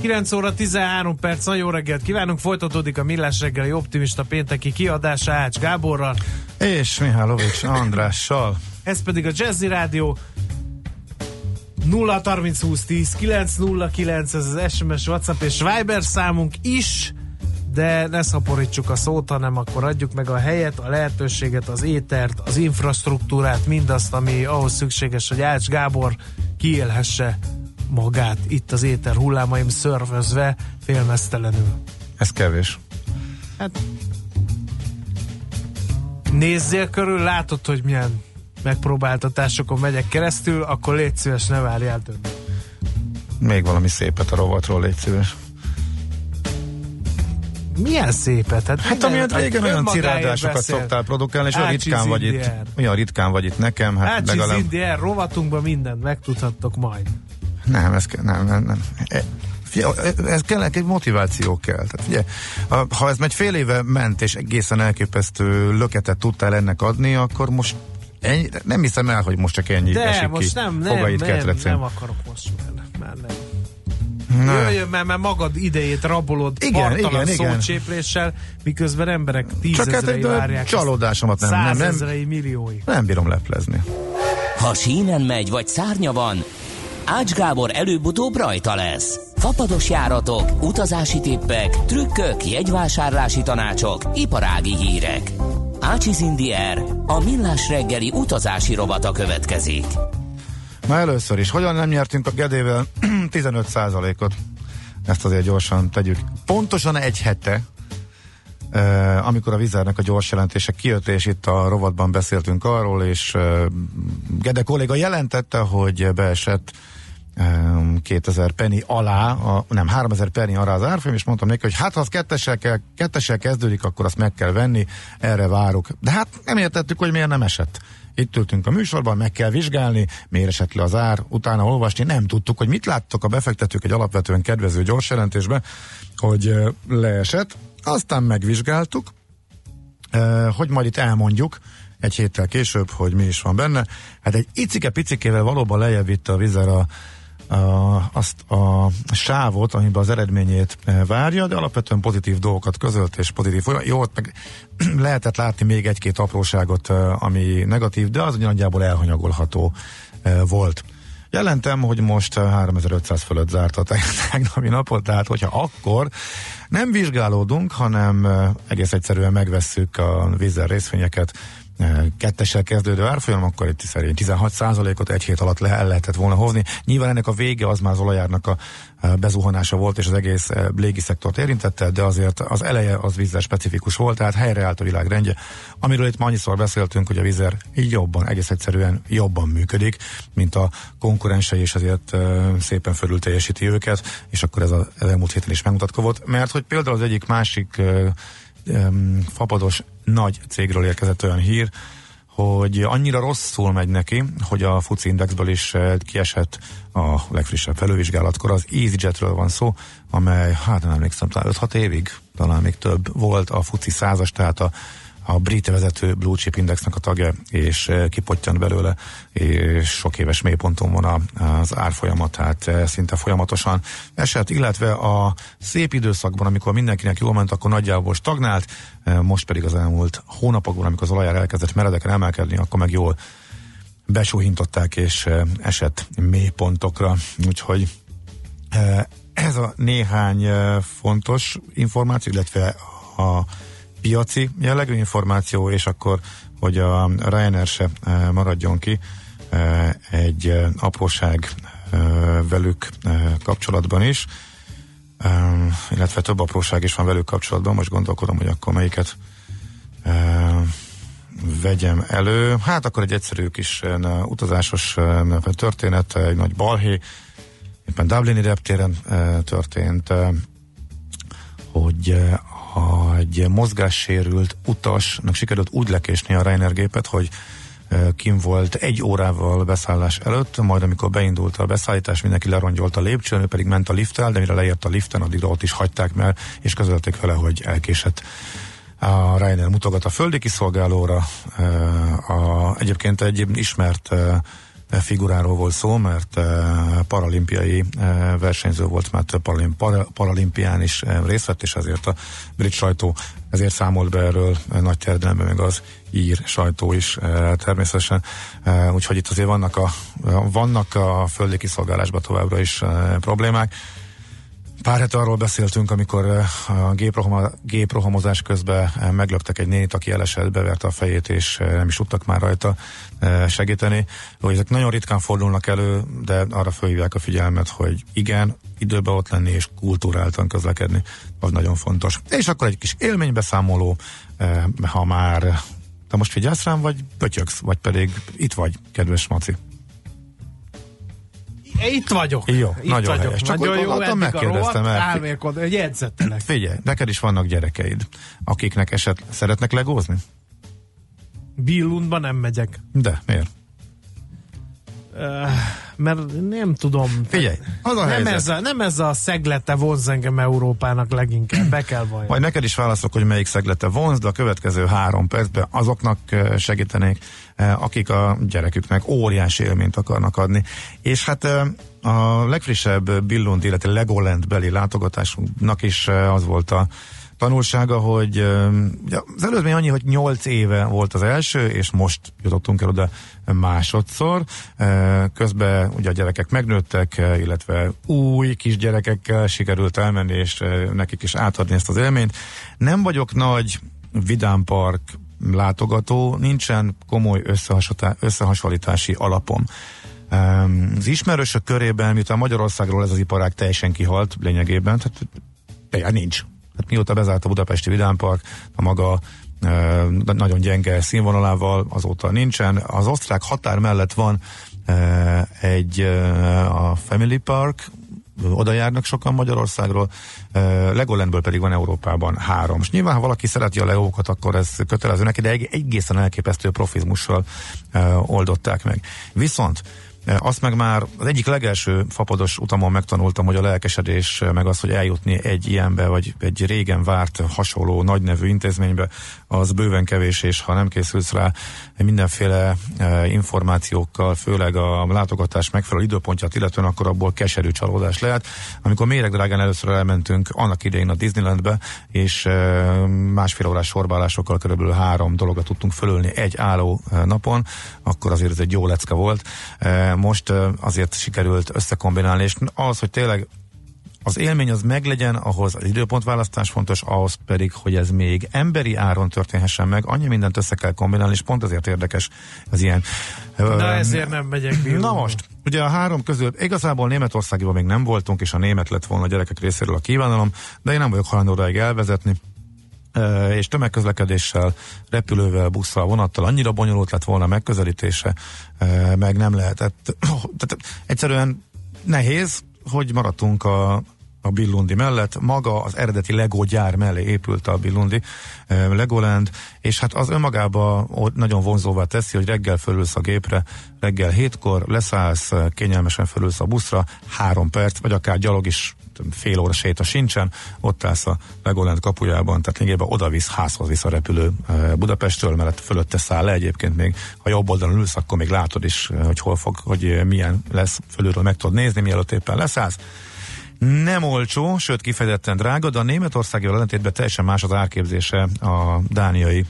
9 óra 13 perc, nagyon jó reggelt kívánunk, folytatódik a Millás reggeli optimista pénteki kiadása Ács Gáborral. És Mihálovics Andrással. Ez pedig a Jazzy Rádió 0 30 20 10 909, ez az SMS, WhatsApp és Viber számunk is, de ne szaporítsuk a szót, hanem akkor adjuk meg a helyet, a lehetőséget, az étert, az infrastruktúrát, mindazt, ami ahhoz szükséges, hogy Ács Gábor kiélhesse magát itt az éter hullámaim szörvözve félmeztelenül. Ez kevés. Hát nézzél körül, látod, hogy milyen megpróbáltatásokon megyek keresztül, akkor légy szíves, ne várjál többet. Még valami szépet a rovatról, légy szíves. Milyen szépet? Hát, Hát amilyet régen olyan cirádásokat szoktál produkálni, és olyan Ácsiz ritkán vagy itt, olyan ritkán vagy itt nekem, hát Hát legalább... Indier rovatunkban mindent megtudhattok majd. Nem, ez ke- nem, nem, nem. E, Figyelj, ez kell, egy motiváció kell. Tehát a- ha ez megy fél éve ment, és egészen elképesztő löketet tudtál ennek adni, akkor most ennyi, nem hiszem el, hogy most csak ennyi De esik most ki. nem, nem, Fogait nem, ketrecén. nem akarok most már, már nem. Na, Jöjjön, mert, mert magad idejét rabolod Igen, igen, igen. szócsépléssel, miközben emberek Csak hát tízezrei egy várják. csalódásomat nem, nem, nem, milliói. nem bírom leplezni. Ha sínen megy vagy szárnya van, Ács Gábor előbb-utóbb rajta lesz. Fapados járatok, utazási tippek, trükkök, jegyvásárlási tanácsok, iparági hírek. Ácsiz Indier, a millás reggeli utazási rovata következik. Na először is, hogyan nem nyertünk a Gedével 15%-ot? Ezt azért gyorsan tegyük. Pontosan egy hete, amikor a vizernek a gyors jelentése kijött, és itt a rovatban beszéltünk arról, és Gede kolléga jelentette, hogy beesett 2000 penny alá, a, nem, 3000 penny alá az árfolyam, és mondtam neki, hogy hát ha az kettessel, kell, kettessel kezdődik, akkor azt meg kell venni, erre várok. De hát nem értettük, hogy miért nem esett. Itt ültünk a műsorban, meg kell vizsgálni, miért esett le az ár, utána olvasni, nem tudtuk, hogy mit láttok a befektetők egy alapvetően kedvező gyors jelentésben, hogy leesett, aztán megvizsgáltuk, hogy majd itt elmondjuk egy héttel később, hogy mi is van benne. Hát egy icike-picikével valóban lejjebb vitte a vizer azt a sávot, amiben az eredményét eh, várja, de alapvetően pozitív dolgokat közölt, és pozitív. Jó, ott meg lehetett látni még egy-két apróságot, eh, ami negatív, de az nagyjából elhanyagolható eh, volt. Jelentem, hogy most eh, 3500 fölött zárt a teg- tegnapi napot, tehát hogyha akkor nem vizsgálódunk, hanem egész egyszerűen megvesszük a vízzel részvényeket, kettessel kezdődő árfolyam, akkor itt szerint 16%-ot egy hét alatt le el lehetett volna hozni. Nyilván ennek a vége az már az olajárnak a bezuhanása volt, és az egész eh, légi szektort érintette, de azért az eleje az vízzel specifikus volt, tehát helyreállt a világ rendje. Amiről itt ma annyiszor beszéltünk, hogy a vízer jobban, egész egyszerűen jobban működik, mint a konkurensei, és azért szépen fölül teljesíti őket, és akkor ez a, ez elmúlt héten is megmutatkozott, mert hogy például az egyik másik em, fapados nagy cégről érkezett olyan hír, hogy annyira rosszul megy neki, hogy a FUCI Indexből is eh, kiesett a legfrissebb felővizsgálatkor. Az EasyJetről van szó, amely, hát nem emlékszem, talán 5-6 évig, talán még több volt a FUCI százas, tehát a a brit vezető Blue Chip Indexnek a tagja, és eh, kipottyant belőle, és sok éves mélyponton van az árfolyamat, tehát eh, szinte folyamatosan esett, illetve a szép időszakban, amikor mindenkinek jól ment, akkor nagyjából stagnált, eh, most pedig az elmúlt hónapokban, amikor az olajár elkezdett meredeken emelkedni, akkor meg jól besúhintották és esett mélypontokra, úgyhogy ez a néhány fontos információ, illetve a piaci jellegű információ, és akkor, hogy a Ryanair se eh, maradjon ki, eh, egy eh, apróság velük kapcsolatban is, illetve több apróság is van velük kapcsolatban, most gondolkodom, hogy akkor melyiket vegyem elő. Hát akkor egy egyszerű kis utazásos történet, egy nagy balhé, éppen Dublini reptéren történt, eh, egy, mozgássérült utasnak sikerült úgy lekésni a Reiner gépet, hogy kim volt egy órával beszállás előtt, majd amikor beindult a beszállítás, mindenki lerongyolt a lépcsőn, ő pedig ment a lifttel, de mire leért a liften, addigra ott is hagyták meg, és közölték vele, hogy elkésett. A Reiner mutogat a földi kiszolgálóra, a, egyébként egy ismert figuráról volt szó, mert paralimpiai versenyző volt, már több paralimpián is részt vett, és ezért a brit sajtó ezért számolt be erről nagy terjedelemben, meg az ír sajtó is természetesen. Úgyhogy itt azért vannak a, vannak a földi kiszolgálásban továbbra is problémák. Pár hete arról beszéltünk, amikor a géprohama, géprohamozás közben meglöktek egy nénit, aki elesett, beverte a fejét, és nem is tudtak már rajta segíteni. Hogy ezek nagyon ritkán fordulnak elő, de arra felhívják a figyelmet, hogy igen, időben ott lenni és kultúráltan közlekedni, az nagyon fontos. És akkor egy kis élménybeszámoló, ha már te most figyelsz rám, vagy pötyöksz, vagy pedig itt vagy, kedves Maci. Itt vagyok. Jó, Itt nagyon vagyok. helyes. Csak nagyon jó, gondoltam, megkérdeztem el. Álmélkod, jegyzettelek. Figyelj, neked is vannak gyerekeid, akiknek eset szeretnek legózni? Billundba nem megyek. De, miért? Mert nem tudom. Figyelj, az a nem ez, a, nem ez a szeglete vonz engem Európának leginkább, be kell vajon. Majd neked is válaszok, hogy melyik szeglete vonz, de a következő három percben azoknak segítenék, akik a gyereküknek óriási élményt akarnak adni. És hát a legfrissebb Billund, illetve Legoland beli látogatásunknak is az volt a tanulsága, hogy ugye az előzmény annyi, hogy 8 éve volt az első, és most jutottunk el oda másodszor. Közben ugye a gyerekek megnőttek, illetve új kisgyerekekkel sikerült elmenni, és nekik is átadni ezt az élményt. Nem vagyok nagy vidámpark látogató, nincsen komoly összehasonlítási alapom. Az ismerősök körében, miután Magyarországról ez az iparág teljesen kihalt lényegében, tehát nincs Hát mióta bezárt a Budapesti Vidámpark, a maga nagyon gyenge színvonalával azóta nincsen. Az osztrák határ mellett van egy a Family Park, oda járnak sokan Magyarországról, Legolandből pedig van Európában három. És nyilván, ha valaki szereti a legókat, akkor ez kötelező neki, de egészen elképesztő profizmussal oldották meg. Viszont azt meg már az egyik legelső fapados utamon megtanultam, hogy a lelkesedés, meg az, hogy eljutni egy ilyenbe, vagy egy régen várt hasonló nagynevű intézménybe, az bőven kevés, és ha nem készülsz rá mindenféle e, információkkal, főleg a látogatás megfelelő időpontját, illetően akkor abból keserű csalódás lehet. Amikor méregdrágán először elmentünk annak idején a Disneylandbe, és másfél órás sorbálásokkal körülbelül három dologra tudtunk fölölni egy álló napon, akkor azért ez egy jó lecke volt. Most azért sikerült összekombinálni, és az, hogy tényleg az élmény az meglegyen, ahhoz az időpontválasztás fontos, ahhoz pedig, hogy ez még emberi áron történhessen meg, annyi mindent össze kell kombinálni, és pont ezért érdekes az ilyen. Na ezért nem megyek Billundba. Na most, ugye a három közül igazából Németországiban még nem voltunk, és a német lett volna a gyerekek részéről a kívánalom, de én nem vagyok hajlandó odáig elvezetni, és tömegközlekedéssel, repülővel, busszal, vonattal annyira bonyolult lett volna megközelítése, meg nem lehetett. Tehát egyszerűen nehéz, hogy maradtunk a, a Billundi mellett. Maga az eredeti Lego gyár mellé épült a Billundi Legoland, és hát az önmagában nagyon vonzóvá teszi, hogy reggel fölülsz a gépre, reggel hétkor leszállsz, kényelmesen fölülsz a buszra, három perc, vagy akár gyalog is fél óra séta sincsen, ott állsz a Legoland kapujában, tehát lényegében oda-visz, házhoz visz a repülő Budapestről, mert fölötte száll le egyébként még, ha jobb oldalon ülsz, akkor még látod is, hogy hol fog, hogy milyen lesz, fölülről meg tudod nézni, mielőtt éppen leszállsz. Nem olcsó, sőt kifejezetten drága, de a Németországival ellentétben teljesen más az árképzése a dániai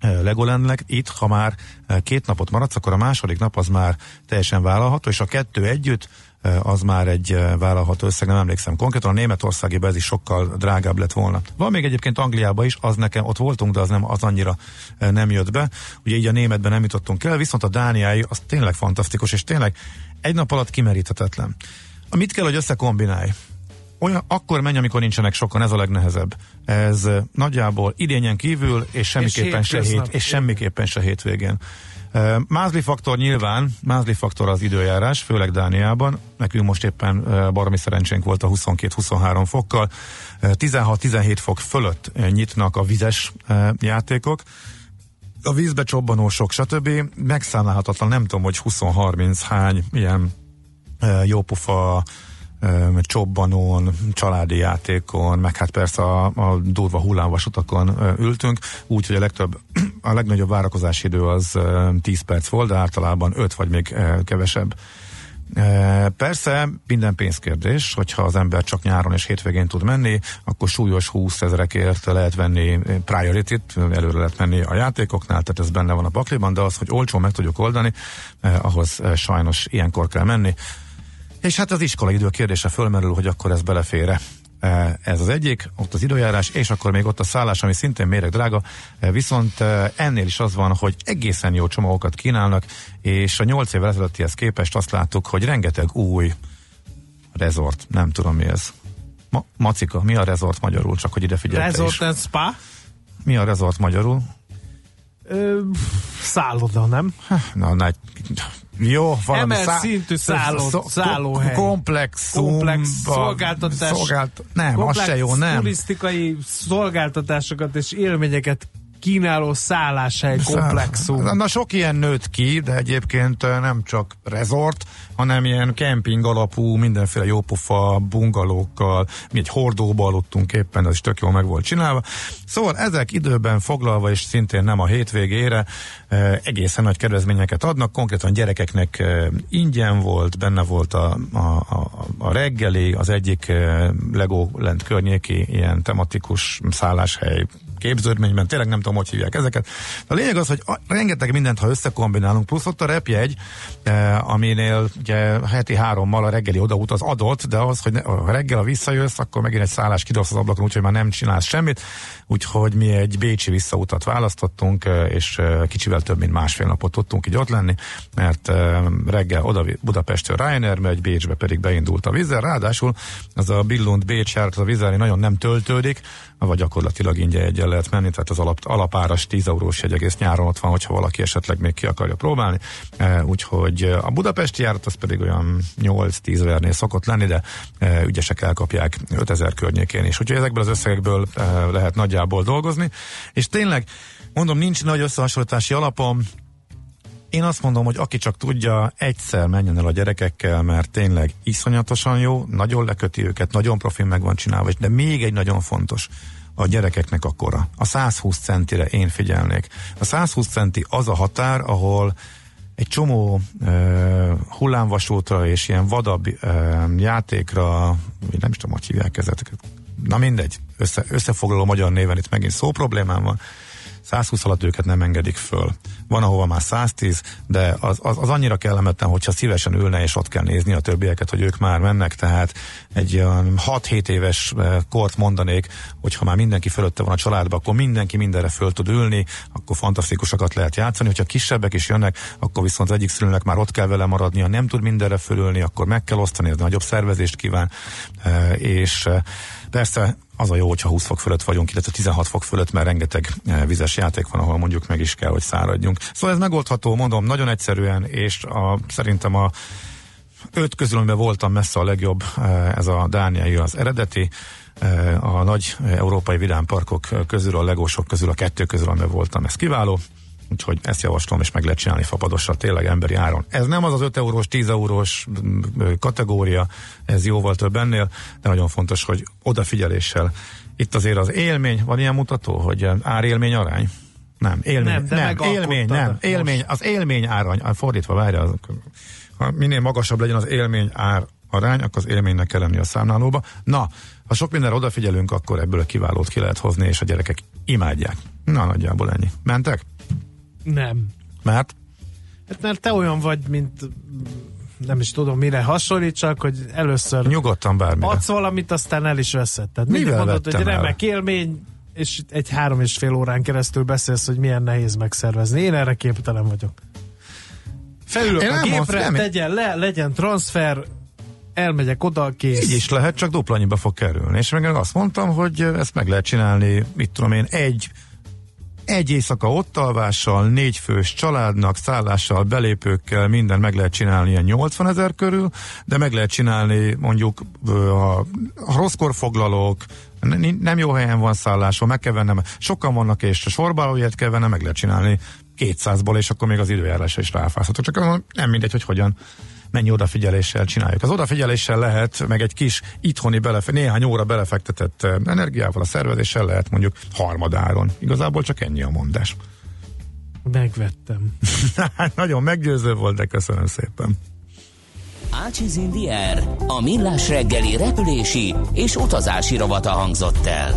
Legolandnek. Itt, ha már két napot maradsz, akkor a második nap az már teljesen vállalható, és a kettő együtt az már egy vállalható összeg, nem emlékszem konkrétan, a Németországiban ez is sokkal drágább lett volna. Van még egyébként Angliában is, az nekem, ott voltunk, de az, nem, az annyira nem jött be. Ugye így a németben nem jutottunk el, viszont a Dániai az tényleg fantasztikus, és tényleg egy nap alatt kimeríthetetlen. Mit kell, hogy összekombinálj? Olyan, akkor menj, amikor nincsenek sokan, ez a legnehezebb. Ez nagyjából idényen kívül, és semmiképpen, és se, hét, és semmiképpen se hétvégén. Mázli faktor nyilván, mázli faktor az időjárás, főleg Dániában. Nekünk most éppen baromi szerencsénk volt a 22-23 fokkal. 16-17 fok fölött nyitnak a vizes játékok. A vízbe csobbanósok, stb. Megszámlálhatatlan, nem tudom, hogy 20-30 hány ilyen jópofa csobbanón, családi játékon, meg hát persze a, a durva hullámvasutakon ültünk, úgyhogy a legtöbb, a legnagyobb várakozási idő az 10 perc volt, de általában 5 vagy még kevesebb. Persze minden pénzkérdés, hogyha az ember csak nyáron és hétvégén tud menni, akkor súlyos 20 ezerekért lehet venni priority-t, előre lehet menni a játékoknál, tehát ez benne van a pakliban, de az, hogy olcsón meg tudjuk oldani, ahhoz sajnos ilyenkor kell menni. És hát az iskola idő kérdése fölmerül, hogy akkor ez belefére. E, ez az egyik, ott az időjárás, és akkor még ott a szállás, ami szintén méreg drága, e, viszont e, ennél is az van, hogy egészen jó csomagokat kínálnak, és a nyolc évvel ezelőttihez képest azt láttuk, hogy rengeteg új rezort, nem tudom mi ez. Ma, macika, mi a rezort magyarul, csak hogy ide figyelj Resort and Spa? Mi a rezort magyarul? Ö, szálloda, nem? Na, na, jó, valami Emelt szá- szintű szálló, szó, szállóhely. Komplexum. Komplex szolgáltatás. Szolgált, nem, komplex az se jó, nem. turisztikai szolgáltatásokat és élményeket kínáló szálláshely komplexum. Na, na sok ilyen nőtt ki, de egyébként nem csak rezort, hanem ilyen kemping alapú, mindenféle jópofa bungalókkal, mi egy hordóba aludtunk éppen, ez is tök jól meg volt csinálva. Szóval ezek időben foglalva, és szintén nem a hétvégére, egészen nagy kedvezményeket adnak, konkrétan gyerekeknek ingyen volt, benne volt a, a, a, a reggeli, az egyik Legoland környéki ilyen tematikus szálláshely képződményben, tényleg nem tudom, hogy hívják ezeket. A lényeg az, hogy a, rengeteg mindent, ha összekombinálunk, plusz ott a repjegy, e, aminél ugye heti hárommal a reggeli odaut az adott, de az, hogy ne, a reggel, a visszajössz, akkor megint egy szállás kidobsz az ablakon, úgyhogy már nem csinálsz semmit, úgyhogy mi egy bécsi visszautat választottunk, és kicsivel több, mint másfél napot tudtunk így ott lenni, mert reggel oda Budapestről Ryanair megy, Bécsbe pedig beindult a vízzel, ráadásul az a Billund Bécs járat a vízzel nagyon nem töltődik, vagy gyakorlatilag ingyen egyen lehet menni, tehát az alap, alapáras 10 eurós jegy egész nyáron ott van, hogyha valaki esetleg még ki akarja próbálni. Úgyhogy a budapesti járat az pedig olyan 8-10 vernél szokott lenni, de ügyesek elkapják 5000 környékén is. Úgyhogy ezekből az összegekből lehet nagyjából dolgozni. És tényleg, mondom, nincs nagy összehasonlítási alapom, én azt mondom, hogy aki csak tudja, egyszer menjen el a gyerekekkel, mert tényleg iszonyatosan jó, nagyon leköti őket, nagyon profin meg van csinálva, de még egy nagyon fontos, a gyerekeknek a kora. A 120 centire én figyelnék. A 120 centi az a határ, ahol egy csomó uh, hullámvasútra és ilyen vadabb uh, játékra, nem is tudom, hogy hívják ezeket. Na mindegy, össze, összefoglaló magyar néven itt megint szó problémám van. 120 alatt őket nem engedik föl. Van, ahova már 110, de az, az, az annyira kellemetlen, hogyha szívesen ülne, és ott kell nézni a többieket, hogy ők már mennek, tehát egy 6-7 éves eh, kort mondanék, hogyha már mindenki fölötte van a családban, akkor mindenki mindenre föl tud ülni, akkor fantasztikusakat lehet játszani, hogyha kisebbek is jönnek, akkor viszont az egyik szülőnek már ott kell vele maradnia, nem tud mindenre fölülni, akkor meg kell osztani, ez nagyobb szervezést kíván, eh, és eh, Persze az a jó, hogyha 20 fok fölött vagyunk, illetve 16 fok fölött, mert rengeteg eh, vizes játék van, ahol mondjuk meg is kell, hogy száradjunk. Szóval ez megoldható, mondom, nagyon egyszerűen, és a, szerintem a öt közül, amiben voltam messze a legjobb, eh, ez a Dániai az eredeti, eh, a nagy európai vidámparkok közül, a legósok közül, a kettő közül, amiben voltam, ez kiváló. Úgyhogy ezt javaslom, és meg lehet csinálni fapadosra tényleg emberi áron. Ez nem az az 5 eurós, 10 eurós kategória, ez jóval több ennél, de nagyon fontos, hogy odafigyeléssel. Itt azért az élmény, van ilyen mutató, hogy árélmény arány? Nem, élmény, nem, de nem élmény, nem, élmény, az élmény árany, fordítva várja, az, ha minél magasabb legyen az élmény ár arány, akkor az élménynek kell lenni a számlálóba. Na, ha sok mindenre odafigyelünk, akkor ebből a kiválót ki lehet hozni, és a gyerekek imádják. Na, nagyjából ennyi. Mentek? Nem. Mert? Hát mert te olyan vagy, mint nem is tudom mire hasonlítsak, hogy először Nyugodtan bármire. adsz valamit, aztán el is veszed. Tehát mindig Mivel mondod, hogy vettem el? remek élmény, és egy három és fél órán keresztül beszélsz, hogy milyen nehéz megszervezni. Én erre képtelen vagyok. Felülök Én a gépre, nem- tegyen le, legyen transfer, elmegyek oda, kész. Így is lehet, csak dupla annyiba fog kerülni. És meg azt mondtam, hogy ezt meg lehet csinálni, mit tudom én, egy egy éjszaka ott alvással, négy fős családnak, szállással, belépőkkel, minden meg lehet csinálni ilyen 80 ezer körül, de meg lehet csinálni mondjuk a, a rosszkor foglalók, nem jó helyen van szálláson, meg kell vennem, sokan vannak és a sorbálóját kell vennem, meg lehet csinálni 200-ból, és akkor még az időjárásra is ráfázhatok. Csak nem mindegy, hogy hogyan mennyi odafigyeléssel csináljuk. Az odafigyeléssel lehet, meg egy kis itthoni belefe, néhány óra belefektetett eh, energiával, a szervezéssel lehet mondjuk harmadáron. Igazából csak ennyi a mondás. Megvettem. Nagyon meggyőző volt, de köszönöm szépen. Ácsiz Indier, a millás reggeli repülési és utazási rovata hangzott el.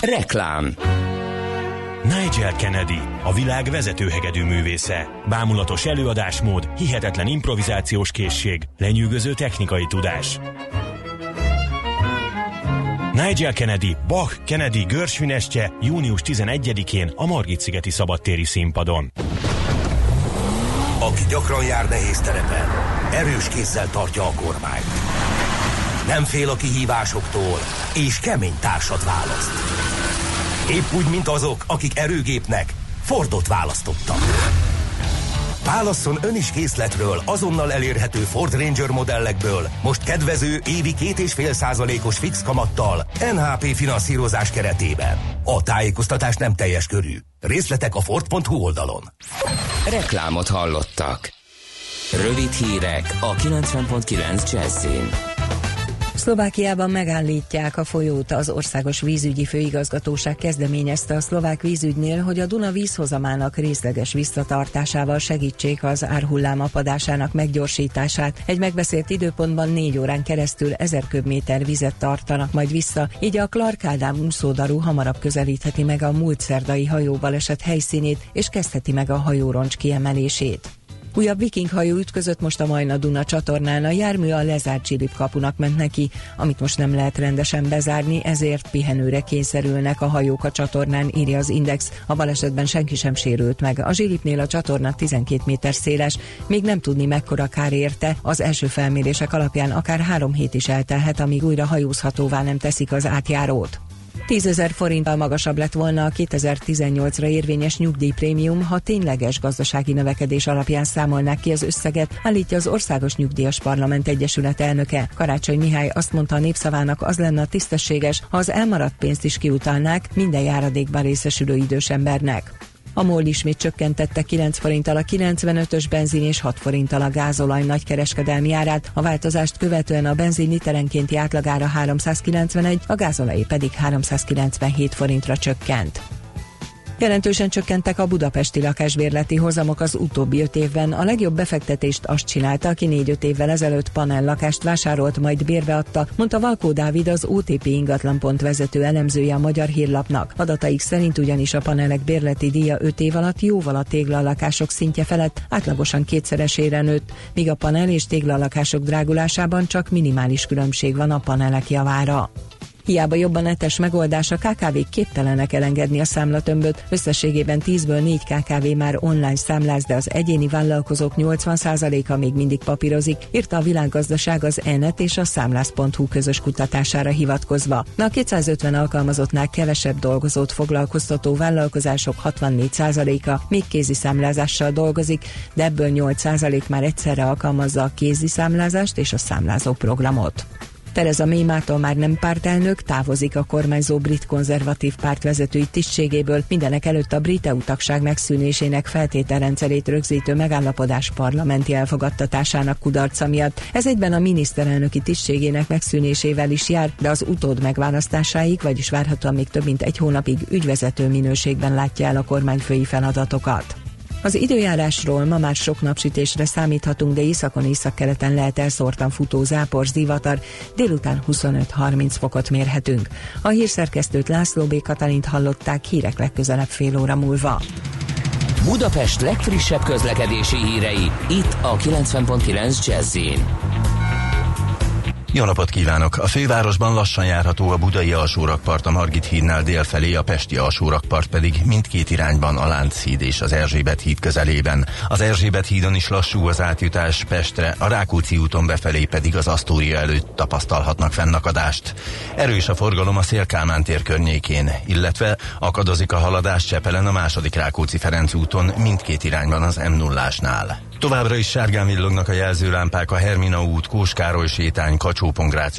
Reklám Nigel Kennedy, a világ vezető hegedű művésze. Bámulatos előadásmód, hihetetlen improvizációs készség, lenyűgöző technikai tudás. Nigel Kennedy, Bach, Kennedy Görsvinestje június 11-én a Margit-szigeti szabadtéri színpadon. aki gyakran jár nehéz terepen, erős kézzel tartja a kormányt. Nem fél a kihívásoktól, és kemény társat választ. Épp úgy, mint azok, akik erőgépnek Fordot választottak. Válasszon ön is készletről azonnal elérhető Ford Ranger modellekből, most kedvező évi két és fél százalékos fix kamattal, NHP finanszírozás keretében. A tájékoztatás nem teljes körű. Részletek a Ford.hu oldalon. Reklámot hallottak. Rövid hírek a 90.9 Jazzin. Szlovákiában megállítják a folyót. Az Országos Vízügyi Főigazgatóság kezdeményezte a szlovák vízügynél, hogy a Duna vízhozamának részleges visszatartásával segítsék az árhullám apadásának meggyorsítását. Egy megbeszélt időpontban négy órán keresztül ezer köbméter vizet tartanak majd vissza, így a Clark Ádám úszódarú hamarabb közelítheti meg a múlt szerdai hajóbaleset helyszínét, és kezdheti meg a hajóroncs kiemelését. Újabb vikinghajó ütközött most a Majna Duna csatornán, a jármű a lezárt Csilip kapunak ment neki, amit most nem lehet rendesen bezárni, ezért pihenőre kényszerülnek a hajók a csatornán, írja az Index. A balesetben senki sem sérült meg. A Zsilipnél a csatorna 12 méter széles, még nem tudni mekkora kár érte. Az első felmérések alapján akár három hét is eltelhet, amíg újra hajózhatóvá nem teszik az átjárót. 10 ezer forinttal magasabb lett volna a 2018-ra érvényes nyugdíjprémium, ha tényleges gazdasági növekedés alapján számolnák ki az összeget, állítja az Országos Nyugdíjas Parlament Egyesület elnöke. Karácsony Mihály azt mondta a népszavának, az lenne a tisztességes, ha az elmaradt pénzt is kiutalnák minden járadékban részesülő idős embernek. A MOL ismét csökkentette 9 forinttal a 95-ös benzin és 6 forinttal a gázolaj nagykereskedelmi árát. A változást követően a benzin literenkénti átlagára 391, a gázolaj pedig 397 forintra csökkent. Jelentősen csökkentek a budapesti lakásbérleti hozamok az utóbbi öt évben. A legjobb befektetést azt csinálta, aki négy-öt évvel ezelőtt panel lakást vásárolt, majd bérbeadta, mondta Valkó Dávid az OTP ingatlanpont vezető elemzője a Magyar Hírlapnak. Adataik szerint ugyanis a panelek bérleti díja öt év alatt jóval a téglalakások szintje felett átlagosan kétszeresére nőtt, míg a panel és téglalakások drágulásában csak minimális különbség van a panelek javára. Hiába jobban netes megoldás, a kkv képtelenek elengedni a számlatömböt. Összességében 10-ből 4 KKV már online számláz, de az egyéni vállalkozók 80%-a még mindig papírozik, írta a világgazdaság az ENET és a számlász.hu közös kutatására hivatkozva. Na a 250 alkalmazottnál kevesebb dolgozót foglalkoztató vállalkozások 64%-a még kézi számlázással dolgozik, de ebből 8% már egyszerre alkalmazza a kézi számlázást és a számlázó programot. Tereza May mától már nem pártelnök, távozik a kormányzó brit konzervatív párt vezetői tisztségéből, mindenek előtt a brit EU tagság megszűnésének feltételrendszerét rögzítő megállapodás parlamenti elfogadtatásának kudarca miatt. Ez egyben a miniszterelnöki tisztségének megszűnésével is jár, de az utód megválasztásáig, vagyis várhatóan még több mint egy hónapig ügyvezető minőségben látja el a kormányfői feladatokat. Az időjárásról ma már sok napsütésre számíthatunk, de északon északkeleten lehet elszórtan futó zápor, zivatar, délután 25-30 fokot mérhetünk. A hírszerkesztőt László B. Katalint hallották hírek legközelebb fél óra múlva. Budapest legfrissebb közlekedési hírei, itt a 90.9 jazz jó napot kívánok! A fővárosban lassan járható a budai alsórakpart a Margit hídnál délfelé, a pesti alsórakpart pedig mindkét irányban a Lánchíd és az Erzsébet híd közelében. Az Erzsébet hídon is lassú az átjutás Pestre, a Rákóczi úton befelé pedig az Asztória előtt tapasztalhatnak fennakadást. Erős a forgalom a Szélkálmán tér környékén, illetve akadozik a haladás Csepelen a második Rákóczi Ferenc úton mindkét irányban az m 0 Továbbra is sárgán villognak a jelzőlámpák a Hermina út, Kóskároly sétány, kacsó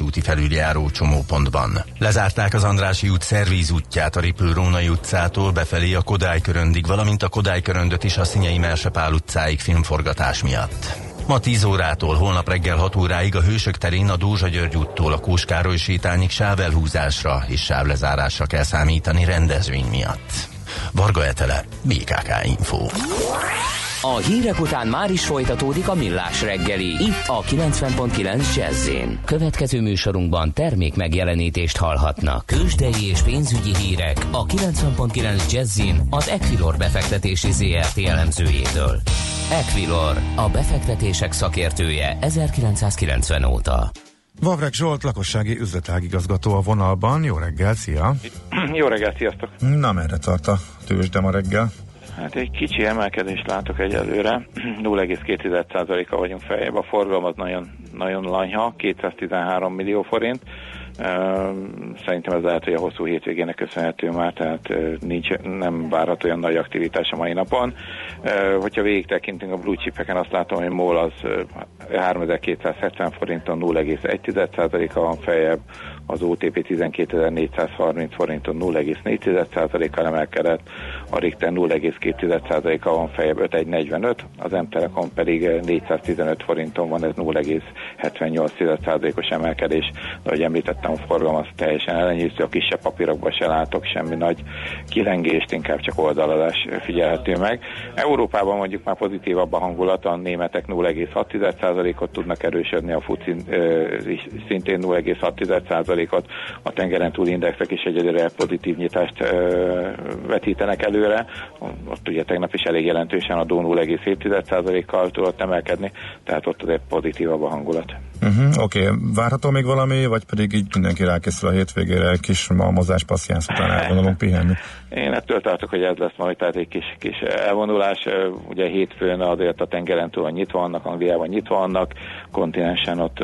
úti felüljáró csomópontban. Lezárták az Andrási út szervíz útját a Ripő Rónai utcától befelé a Kodály köröndig, valamint a Kodály köröndöt is a Szinyei Mersepál utcáig filmforgatás miatt. Ma 10 órától holnap reggel 6 óráig a Hősök terén a Dózsa György úttól a Kóskároly sétányig sávelhúzásra és sávlezárásra kell számítani rendezvény miatt. Varga Etele, BKK Info. A hírek után már is folytatódik a millás reggeli. Itt a 90.9 jazz Következő műsorunkban termék megjelenítést hallhatnak. Kősdei és pénzügyi hírek a 90.9 jazz az Equilor befektetési ZRT elemzőjétől. Equilor, a befektetések szakértője 1990 óta. Vavrek Zsolt, lakossági üzletágigazgató a vonalban. Jó reggel, szia! Jó reggel, sziasztok! Na, merre tart a tőzsde ma reggel? Hát egy kicsi emelkedést látok egyelőre. 0,2%-a vagyunk feljebb. A forgalom az nagyon, nagyon lanyha, 213 millió forint. Szerintem ez lehet, hogy a hosszú hétvégének köszönhető már, tehát nincs, nem várható olyan nagy aktivitás a mai napon. Hogyha végig tekintünk a blue chipeken, azt látom, hogy MOL az 3270 forinton 0,1%-a van feljebb, az OTP 12.430 forinton 0,4%-kal emelkedett, a Richter 0,2%-a van feljebb 5,145, az M-Telekom pedig 415 forinton van, ez 0,78%-os emelkedés, de ahogy említettem, a forgalom az teljesen ellenyésző, a kisebb papírokban se látok semmi nagy kilengést, inkább csak oldaladás figyelhető meg. Európában mondjuk már pozitívabb a hangulat, a németek 0,6%-ot tudnak erősödni, a FUCI szintén 0,6%, ot a tengeren túl indexek is egyelőre pozitív nyitást ö, vetítenek előre. Ott ugye tegnap is elég jelentősen a DO 0,7%-kal tudott emelkedni, tehát ott azért pozitívabb a hangulat. Uh-huh, Oké, okay. várható még valami, vagy pedig így mindenki rákészül a hétvégére, egy kis malmozás passziánsz után elvonulunk pihenni? Én ettől tartok, hogy ez lesz majd, tehát egy kis, kis elvonulás. Ugye hétfőn azért a tengeren túl nyitva vannak, Angliában nyitva vannak, kontinensen ott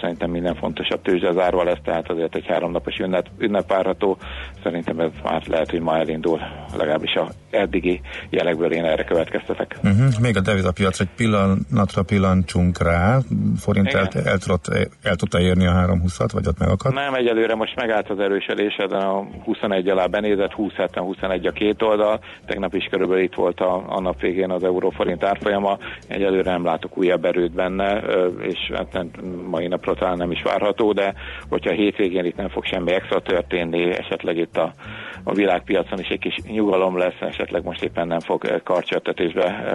szerintem minden fontosabb tőzsde zárva lesz, tehát azért egy háromnapos ünnep, ünnep várható. Szerintem ez már lehet, hogy ma elindul, legalábbis a eddigi jelekből én erre következtetek. Uh-huh. Még a devizapiacra egy pillanatra pillancsunk rá, forint el, tudott, el tudta érni a 320-at, vagy ott megakadt? Nem, egyelőre most megállt az erősödés, a 21 alá benézett, 20 21 a két oldal, tegnap is körülbelül itt volt a, a nap végén az euróforint árfolyama, egyelőre nem látok újabb erőt benne, és hát mai napra talán nem is várható, de hogyha a hétvégén itt nem fog semmi extra történni, esetleg itt a, a világpiacon is egy kis nyugalom lesz, esetleg most éppen nem fog karcsörtetésbe e,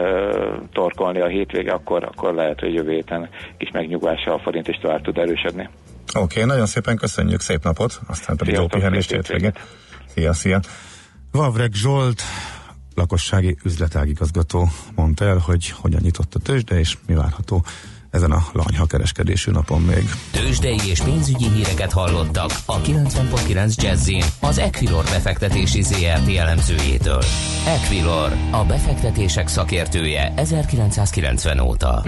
torkolni a hétvége, akkor, akkor lehet, hogy jövő héten kis megnyugvással a forint is tovább tud erősödni. Oké, okay, nagyon szépen köszönjük, szép napot, aztán pedig jó pihenést hétvégét. Szia, szia! Vavreg Zsolt, lakossági üzletágigazgató mondta el, hogy hogyan nyitott a tőzsde, és mi várható ezen a lanyha kereskedésű napon még. Tőzsdei és pénzügyi híreket hallottak a 90.9 jazz az Equilor befektetési ZRT elemzőjétől. Equilor, a befektetések szakértője 1990 óta.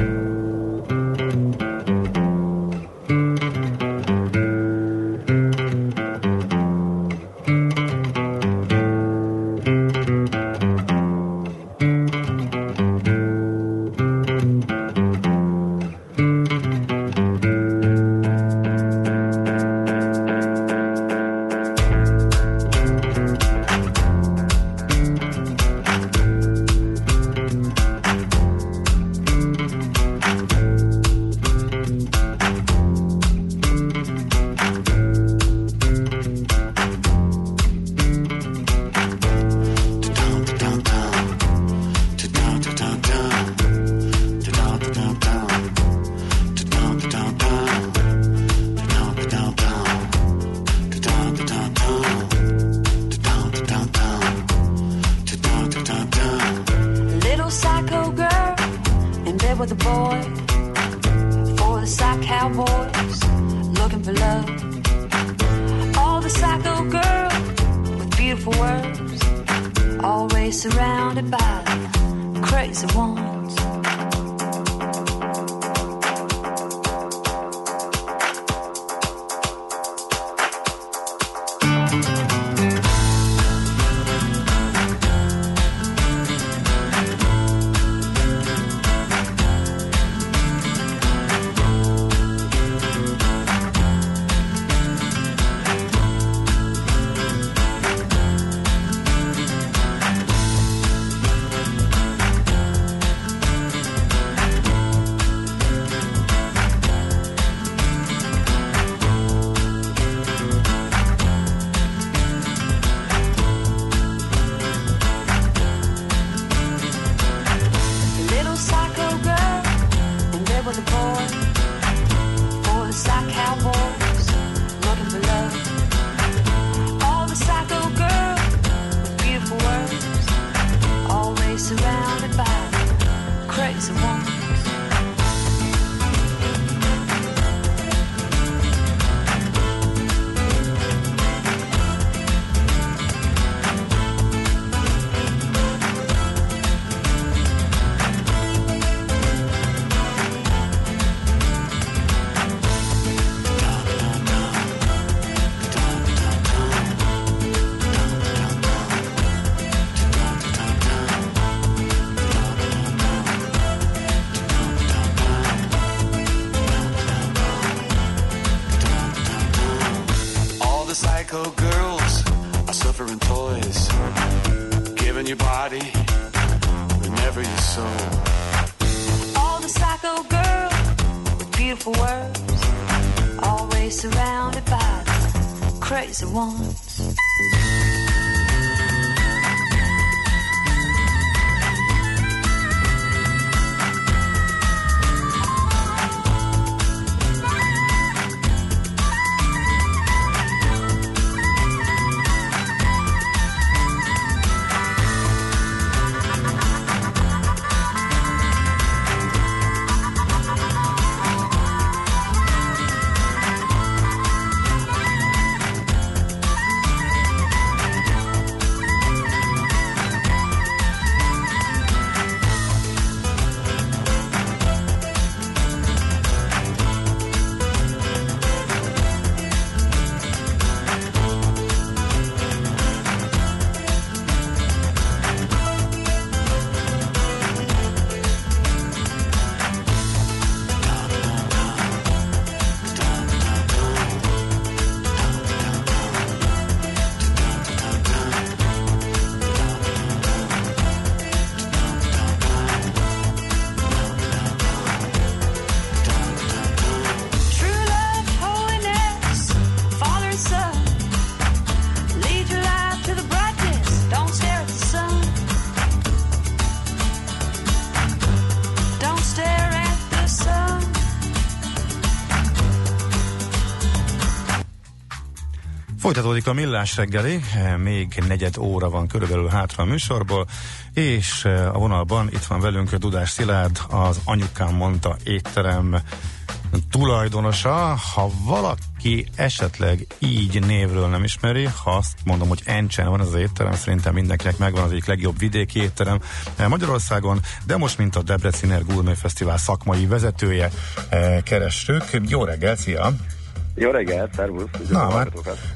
Whenever your soul. All the psycho girls with beautiful words, always surrounded by crazy ones. Folytatódik a millás reggeli, eh, még negyed óra van körülbelül hátra a műsorból, és eh, a vonalban itt van velünk Dudás Szilárd, az Anyukám mondta étterem tulajdonosa. Ha valaki esetleg így névről nem ismeri, ha azt mondom, hogy Encsen van ez az étterem, szerintem mindenkinek megvan az egyik legjobb vidéki étterem eh, Magyarországon, de most mint a Debreciner Gourmet Fesztivál szakmai vezetője kerestük. Jó reggel, szia! Jó reggelt, szervusz! Na, a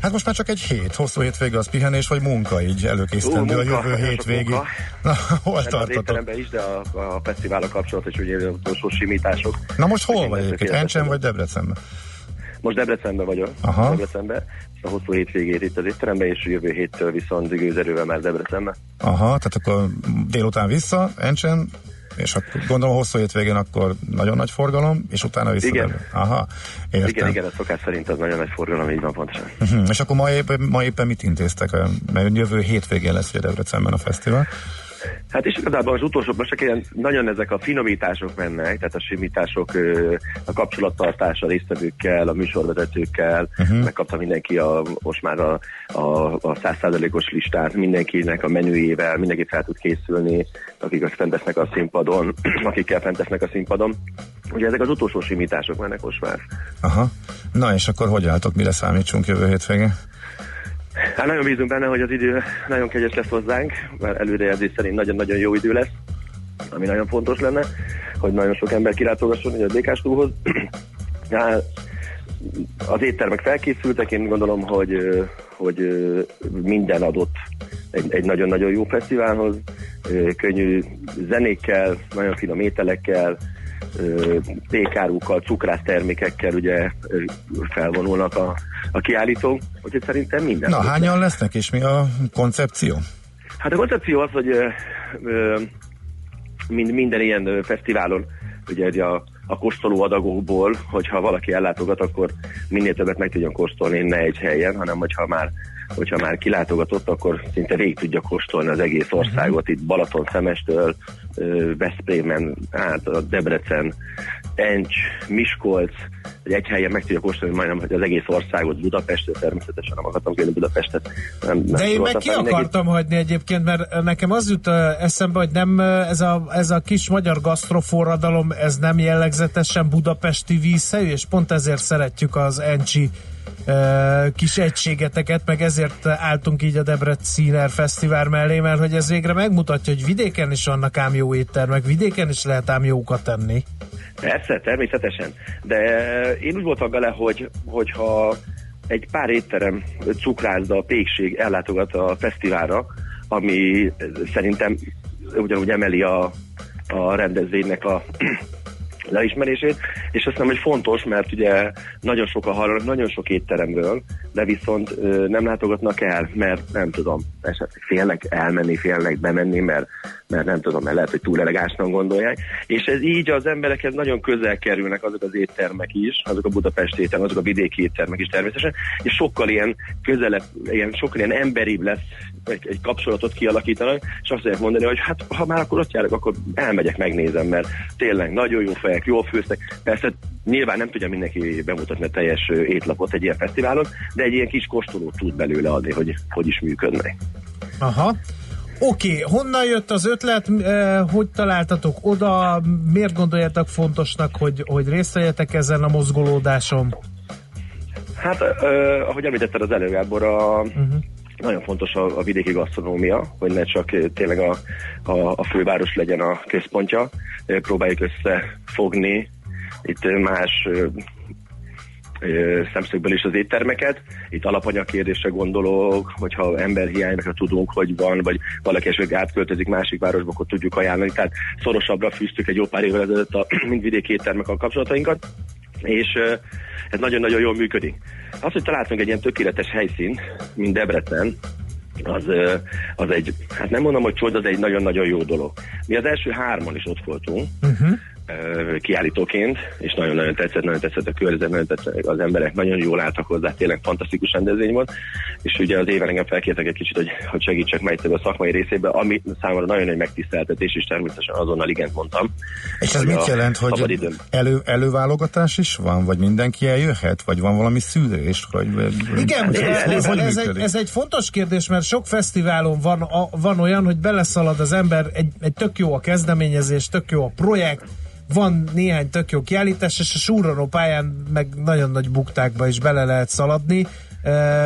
hát, most már csak egy hét, hosszú hétvége az pihenés, vagy munka így előkészítendő a munka, jövő sok hétvégig. munka. Na, hol Nem az tartotok? étteremben is, de a, a fesztiválra kapcsolatos ugye az utolsó simítások. Na most hol vagy egyébként? Encsen vagy. Debrecenben? Most Debrecenben vagyok. Aha. Debrecenben. A hosszú hétvégét itt az étteremben, és jövő héttől viszont gőzerővel már Debrecenben. Aha, tehát akkor délután vissza, Encsen, és akkor gondolom hosszú hétvégén akkor nagyon nagy forgalom, és utána vissza. Igen. Aha, értem. Igen, igen, ez szokás szerint az nagyon nagy forgalom, így van pontosan. Uh-huh. És akkor ma éppen, ma éppen mit intéztek? Mert jövő hétvégén lesz ugye Debrecenben a fesztivál. Hát és igazából az utolsó, most csak ilyen nagyon ezek a finomítások mennek, tehát a simítások, a kapcsolattartás a résztvevőkkel, a műsorvezetőkkel, uh-huh. megkapta mindenki a, most már a, a, 100%-os listát, mindenkinek a menüjével, mindenki fel tud készülni, akik azt fent lesznek a színpadon, akikkel fent lesznek a színpadon. Ugye ezek az utolsó simítások mennek most már. Aha. Na és akkor hogy álltok, mire számítsunk jövő hétvégén? Hát nagyon bízunk benne, hogy az idő nagyon kegyes lesz hozzánk, mert előrejelzés szerint nagyon-nagyon jó idő lesz, ami nagyon fontos lenne, hogy nagyon sok ember kilátogasson ugye a DK túlhoz. Hát, az éttermek felkészültek, én gondolom, hogy, hogy minden adott egy, egy nagyon-nagyon jó fesztiválhoz, könnyű zenékkel, nagyon finom ételekkel, pékárukkal, cukrásztermékekkel ugye felvonulnak a, a kiállítók, úgyhogy szerintem minden. Na, hányan lesznek, és mi a koncepció? Hát a koncepció az, hogy mind, minden ilyen fesztiválon ugye ugye a, a kóstoló adagokból, hogyha valaki ellátogat, akkor minél többet meg tudjon kóstolni, ne egy helyen, hanem hogyha már hogyha már kilátogatott, akkor szinte végig tudja kóstolni az egész országot, itt Balaton Szemestől, Veszprémen, át a Debrecen, Encs, Miskolc, hogy egy helyen meg tudja kóstolni majdnem hogy az egész országot, Budapestet, természetesen nem akartam kérni Budapestet. Nem, nem De én meg ki akartam hagyni egyébként, mert nekem az jut eszembe, hogy nem ez a, ez a kis magyar gasztroforradalom, ez nem jellegzetesen budapesti vízhelyű, és pont ezért szeretjük az Encsi kis egységeteket, meg ezért álltunk így a Debreciner Fesztivál mellé, mert hogy ez végre megmutatja, hogy vidéken is vannak ám jó éttermek, vidéken is lehet ám jókat tenni. Persze, természetesen. De én úgy voltam vele, hogy, hogyha egy pár étterem cukrászda, pékség ellátogat a fesztiválra, ami szerintem ugyanúgy emeli a, a rendezvénynek a az elismerését, és azt hiszem, hogy fontos, mert ugye nagyon sokan hallanak nagyon sok étteremről, de viszont ö, nem látogatnak el, mert nem tudom, esetleg félnek elmenni, félnek bemenni, mert, mert nem tudom, mert lehet, hogy túl elegánsnak gondolják, és ez így az emberekhez nagyon közel kerülnek azok az éttermek is, azok a budapesti éttermek, azok a vidéki éttermek is természetesen, és sokkal ilyen közelebb, ilyen, sokkal ilyen emberibb lesz egy, egy kapcsolatot kialakítanak, és azt lehet mondani, hogy hát ha már akkor ott járok, akkor elmegyek, megnézem, mert tényleg nagyon jó fejek, jól főztek. Persze nyilván nem tudja mindenki bemutatni a teljes étlapot egy ilyen fesztiválon, de egy ilyen kis kóstolót tud belőle adni, hogy hogy is működnek. Aha. Oké, okay. honnan jött az ötlet, eh, hogy találtatok oda, miért gondoljátok fontosnak, hogy, hogy részt vegyetek ezen a mozgolódáson? Hát, ö, ahogy említetted az előbb, Gábor, a, uh-huh. nagyon fontos a, a vidéki gasztronómia, hogy ne csak tényleg a, a, a főváros legyen a központja. Próbáljuk összefogni itt más szemszögből is az éttermeket. Itt alapanyag kérdésre gondolok, hogyha emberhiányra tudunk, hogy van, vagy valaki esetleg átköltözik másik városba, akkor tudjuk ajánlani. Tehát szorosabbra fűztük egy jó pár évvel ezelőtt a mind vidéki éttermek a kapcsolatainkat és ez nagyon-nagyon jól működik. Az, hogy találtunk egy ilyen tökéletes helyszín, mint Debrecen, az, az egy, hát nem mondom, hogy csoda, de egy nagyon-nagyon jó dolog. Mi az első hárman is ott voltunk, Uh-huh. Kiállítóként, és nagyon-nagyon tetszett, nagyon tetszett a környezet, nagyon tetszett az emberek, nagyon jól álltak hozzá, tényleg fantasztikus rendezvény volt, és ugye az éven engem felkértek egy kicsit, hogy, hogy segítsek meg a szakmai részébe, ami számomra nagyon nagy megtiszteltetés, és természetesen azonnal igent mondtam. És ez mit jelent, hogy elő, előválogatás is van, vagy mindenki eljöhet, vagy van valami szűrés? Vagy, Igen, hogy, ez, ez, hogy ez, egy, ez egy fontos kérdés, mert sok fesztiválon van, a, van olyan, hogy beleszalad az ember, egy, egy tök jó a kezdeményezés, tök jó a projekt, van néhány tök jó kiállítás, és a súroló pályán meg nagyon nagy buktákba is bele lehet szaladni.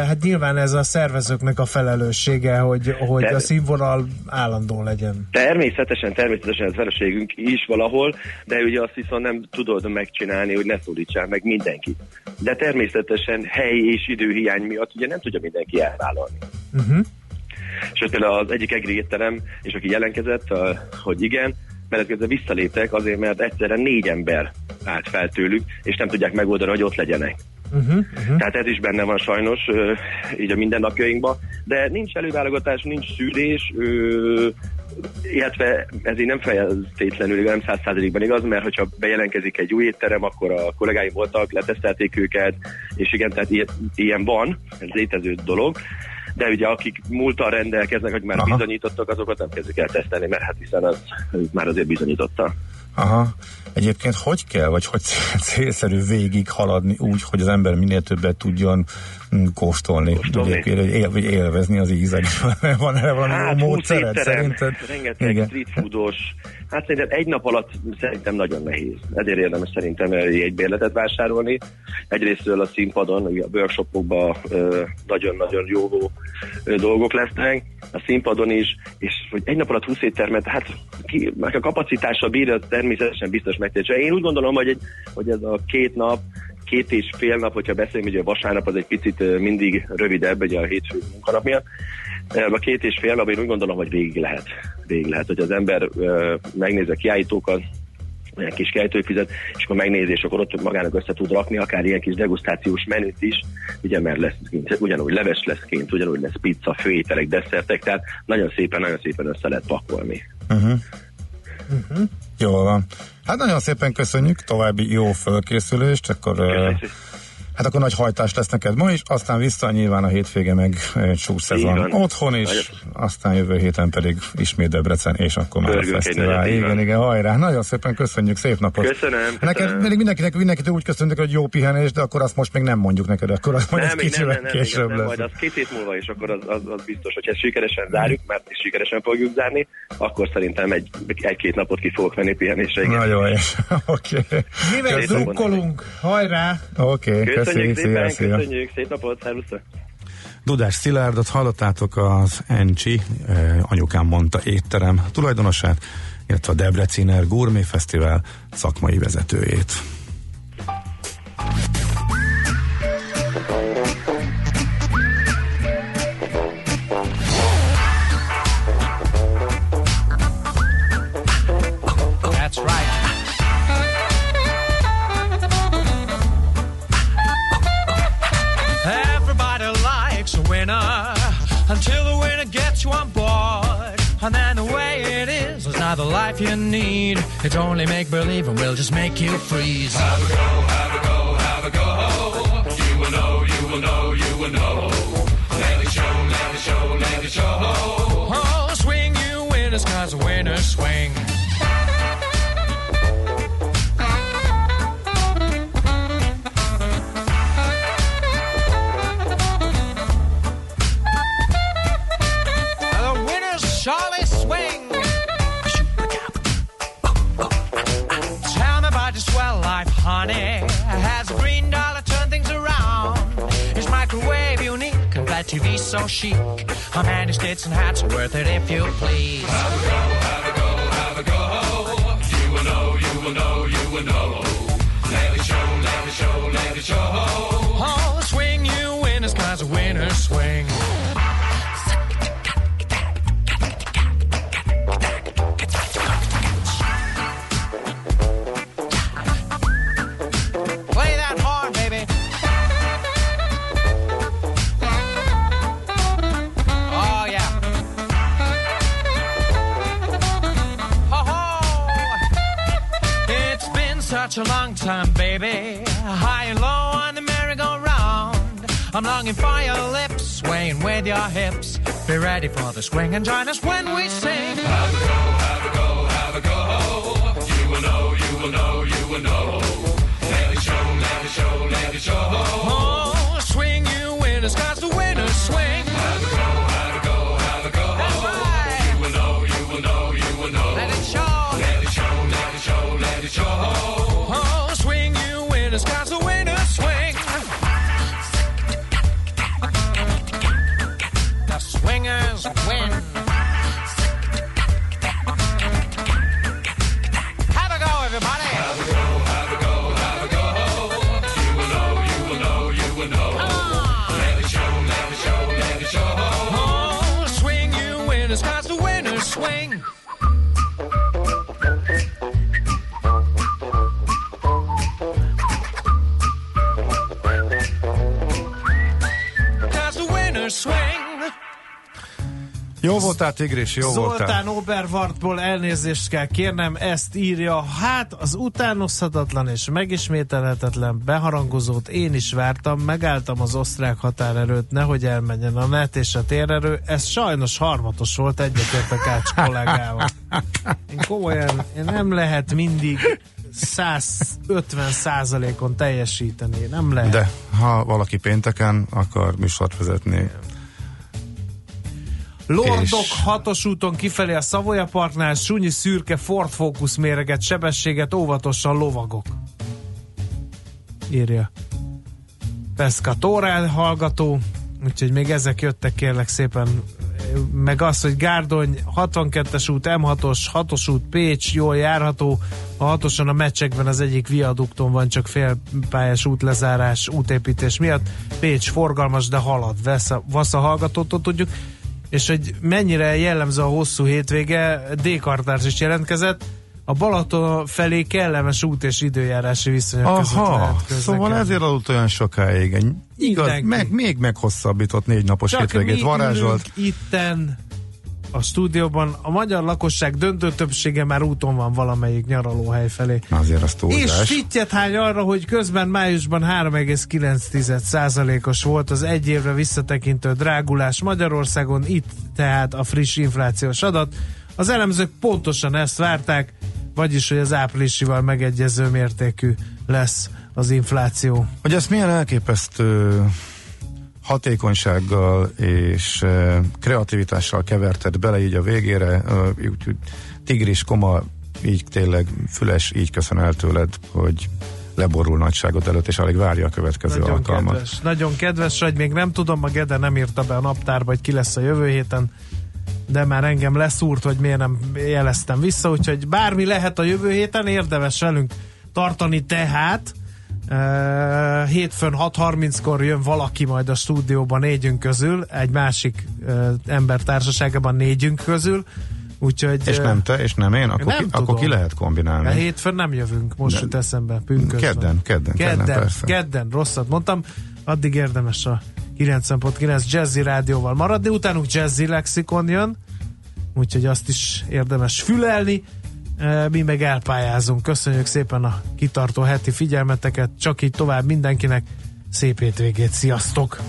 Hát nyilván ez a szervezőknek a felelőssége, hogy, hogy De- a színvonal állandó legyen. Természetesen, természetesen ez feleségünk is valahol, de ugye azt viszont nem tudod megcsinálni, hogy ne szólítsál meg mindenkit. De természetesen hely és időhiány miatt ugye nem tudja mindenki elvállalni. Uh-huh. És például az egyik egri étterem, és aki jelentkezett, a- hogy igen, mert közben visszaléptek azért, mert egyszerre négy ember állt fel tőlük, és nem tudják megoldani, hogy ott legyenek. Uh-huh. Uh-huh. Tehát ez is benne van sajnos, így a mindennapjainkban, de nincs előválogatás, nincs szűrés, ö, illetve ez így nem feltétlenül nem száz százalékban igaz, mert hogyha bejelentkezik egy új étterem, akkor a kollégáim voltak, letesztelték őket, és igen, tehát ilyen, ilyen van, ez létező dolog, de ugye akik múltal rendelkeznek, hogy már Aha. Bizonyítottak, azokat nem kezdik el tesztelni, mert hát hiszen az, az már azért bizonyította. Aha. Egyébként hogy kell, vagy hogy cél- célszerű végig haladni úgy, hogy az ember minél többet tudjon mm, kóstolni, él, vagy élvezni az ízet. Van erre valami Hát, jó 20 módszered szerinted? rengeteg Igen. street foodos. Hát szerintem egy nap alatt szerintem nagyon nehéz. Ezért érdemes szerintem egy bérletet vásárolni. Egyrésztről a színpadon, a workshopokban nagyon-nagyon jó dolgok lesznek, a színpadon is, és hogy egy nap alatt 20 éttermet, hát ki, meg a kapacitással bírja, természetesen biztos megtértse. Én úgy gondolom, hogy, egy, hogy ez a két nap, két és fél nap, hogyha beszélünk, ugye a vasárnap az egy picit mindig rövidebb, ugye a hétfő munkanap miatt, a két és fél nap én úgy gondolom, hogy végig lehet. Végig lehet, hogy az ember megnézi a kiállítókat, olyan kis kiállítófizet, és akkor megnézi, és akkor ott magának össze tud rakni, akár ilyen kis degustációs menüt is, ugye, mert lesz kint, ugyanúgy leves lesz kint, ugyanúgy lesz pizza, főételek, desszertek, tehát nagyon szépen, nagyon szépen össze lehet pakolni. Uh-huh. Uh-huh. Jól van. Hát nagyon szépen köszönjük, további jó fölkészülést, akkor uh, hát akkor nagy hajtás lesz neked ma is, aztán vissza nyilván a hétvége meg szezon van. otthon is, Nagyon- aztán jövő héten pedig ismét Debrecen, és akkor már a Pörgünk egy fesztivál. Igen, van. igen, hajrá. Nagyon szépen köszönjük, szép napot. Köszönöm, Neked mindig mindenkinek, mindenkitől úgy köszönjük, hogy jó pihenés, de akkor azt most még nem mondjuk neked, akkor azt majd nem, nem, kicsivel nem, nem, később nem, lesz. majd az két hét múlva is, akkor az, az, az biztos, hogy ezt sikeresen zárjuk, mert is sikeresen fogjuk zárni, akkor szerintem egy, egy-két napot ki fogok venni pihenésre. Nagyon jó. Oké. Mivel Szép napot drukkolunk, hajrá! Oké, Köszönjük köszönjük, szépen, szia, szia. köszönjük, szép napot, szervusztok! Dudás Szilárdot hallottátok az Encsi, eh, anyukám mondta étterem tulajdonosát, illetve a Debreciner Gourmet Fesztivál szakmai vezetőjét. Life you need. It's only make believe and we'll just make you freeze. Have a go, have a go, have a go. You will know, you will know, you will know. Let it show, let it show, let it show. Oh, swing you winners, cause winners swing. Honey. Has a green dollar turned things around? Is microwave unique and flat TV so chic? How many states and hats are worth it if you please? Have a go, have a go, have a go. You will know, you will know, you will know. Let it show, let it show, let it show. Oh, swing you winners, cause winners swing. Time, baby. High and low on the merry-go-round. I'm longing for your lips, swaying with your hips. Be ready for the swing and join us when we sing. Jó voltál, Tigris, jó voltál. Zoltán Oberwartból elnézést kell kérnem, ezt írja. Hát az utánozhatatlan és megismételhetetlen beharangozót én is vártam, megálltam az osztrák határerőt, nehogy elmenjen a net és a térerő. Ez sajnos harmatos volt, egyetért Ács kollégával. Én komolyan, én nem lehet mindig 150 százalékon teljesíteni, nem lehet. De ha valaki pénteken akar műsort vezetni, Lordok És- hatos úton kifelé a Szavoya Parknál sunyi szürke Ford Focus méreget, sebességet, óvatosan lovagok. Írja. Pescatore hallgató, úgyhogy még ezek jöttek kérlek szépen. Meg az, hogy Gárdony 62-es út, M6-os, 6-os út, Pécs, jól járható. A hatoson a meccsekben az egyik viadukton van csak félpályás útlezárás, útépítés miatt. Pécs forgalmas, de halad. Vesz a, vasz a hallgatótól tudjuk és hogy mennyire jellemző a hosszú hétvége, D-kartárs is jelentkezett, a Balaton felé kellemes út és időjárási viszonyok között Aha, lehet közlekedni. szóval ezért aludt olyan sokáig. Igaz, Mindenki. meg, még meghosszabbított négy napos Csak hétvégét varázsolt. itten a stúdióban. A magyar lakosság döntő többsége már úton van valamelyik nyaralóhely felé. Azért az És túlzás. fittyet hány arra, hogy közben májusban 3,9%-os volt az egy évre visszatekintő drágulás Magyarországon, itt tehát a friss inflációs adat. Az elemzők pontosan ezt várták, vagyis, hogy az áprilisival megegyező mértékű lesz az infláció. Hogy ezt milyen elképesztő hatékonysággal és eh, kreativitással keverted bele így a végére, eh, úgyhogy tigris, koma, így tényleg füles, így köszön el tőled, hogy leborul nagyságot előtt, és alig várja a következő Nagyon alkalmat. kedves, nagyon kedves vagy, még nem tudom, a Gede nem írta be a naptárba, hogy ki lesz a jövő héten, de már engem leszúrt, hogy miért nem jeleztem vissza, úgyhogy bármi lehet a jövő héten, érdemes velünk tartani tehát. Uh, hétfőn 6.30-kor jön valaki majd a stúdióban négyünk közül, egy másik uh, ember társaságában négyünk közül, úgyhogy... És nem te, és nem én, akkor, nem ki, akkor ki lehet kombinálni. a hétfőn nem jövünk, most jut eszembe, pünkös. Kedden, kedden, kedden, kedden, persze. kedden, rosszat mondtam, addig érdemes a 90.9 Jazzy rádióval maradni, utánuk Jazzy Lexikon jön, úgyhogy azt is érdemes fülelni, mi meg elpályázunk. Köszönjük szépen a kitartó heti figyelmeteket, csak így tovább mindenkinek. Szép hétvégét, sziasztok!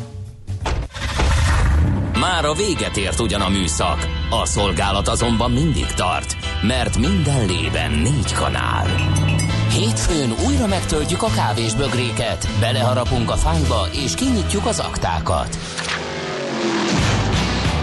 Már a véget ért ugyan a műszak, a szolgálat azonban mindig tart, mert minden lében négy kanál. Hétfőn újra megtöltjük a kávés bögréket, beleharapunk a fányba és kinyitjuk az aktákat.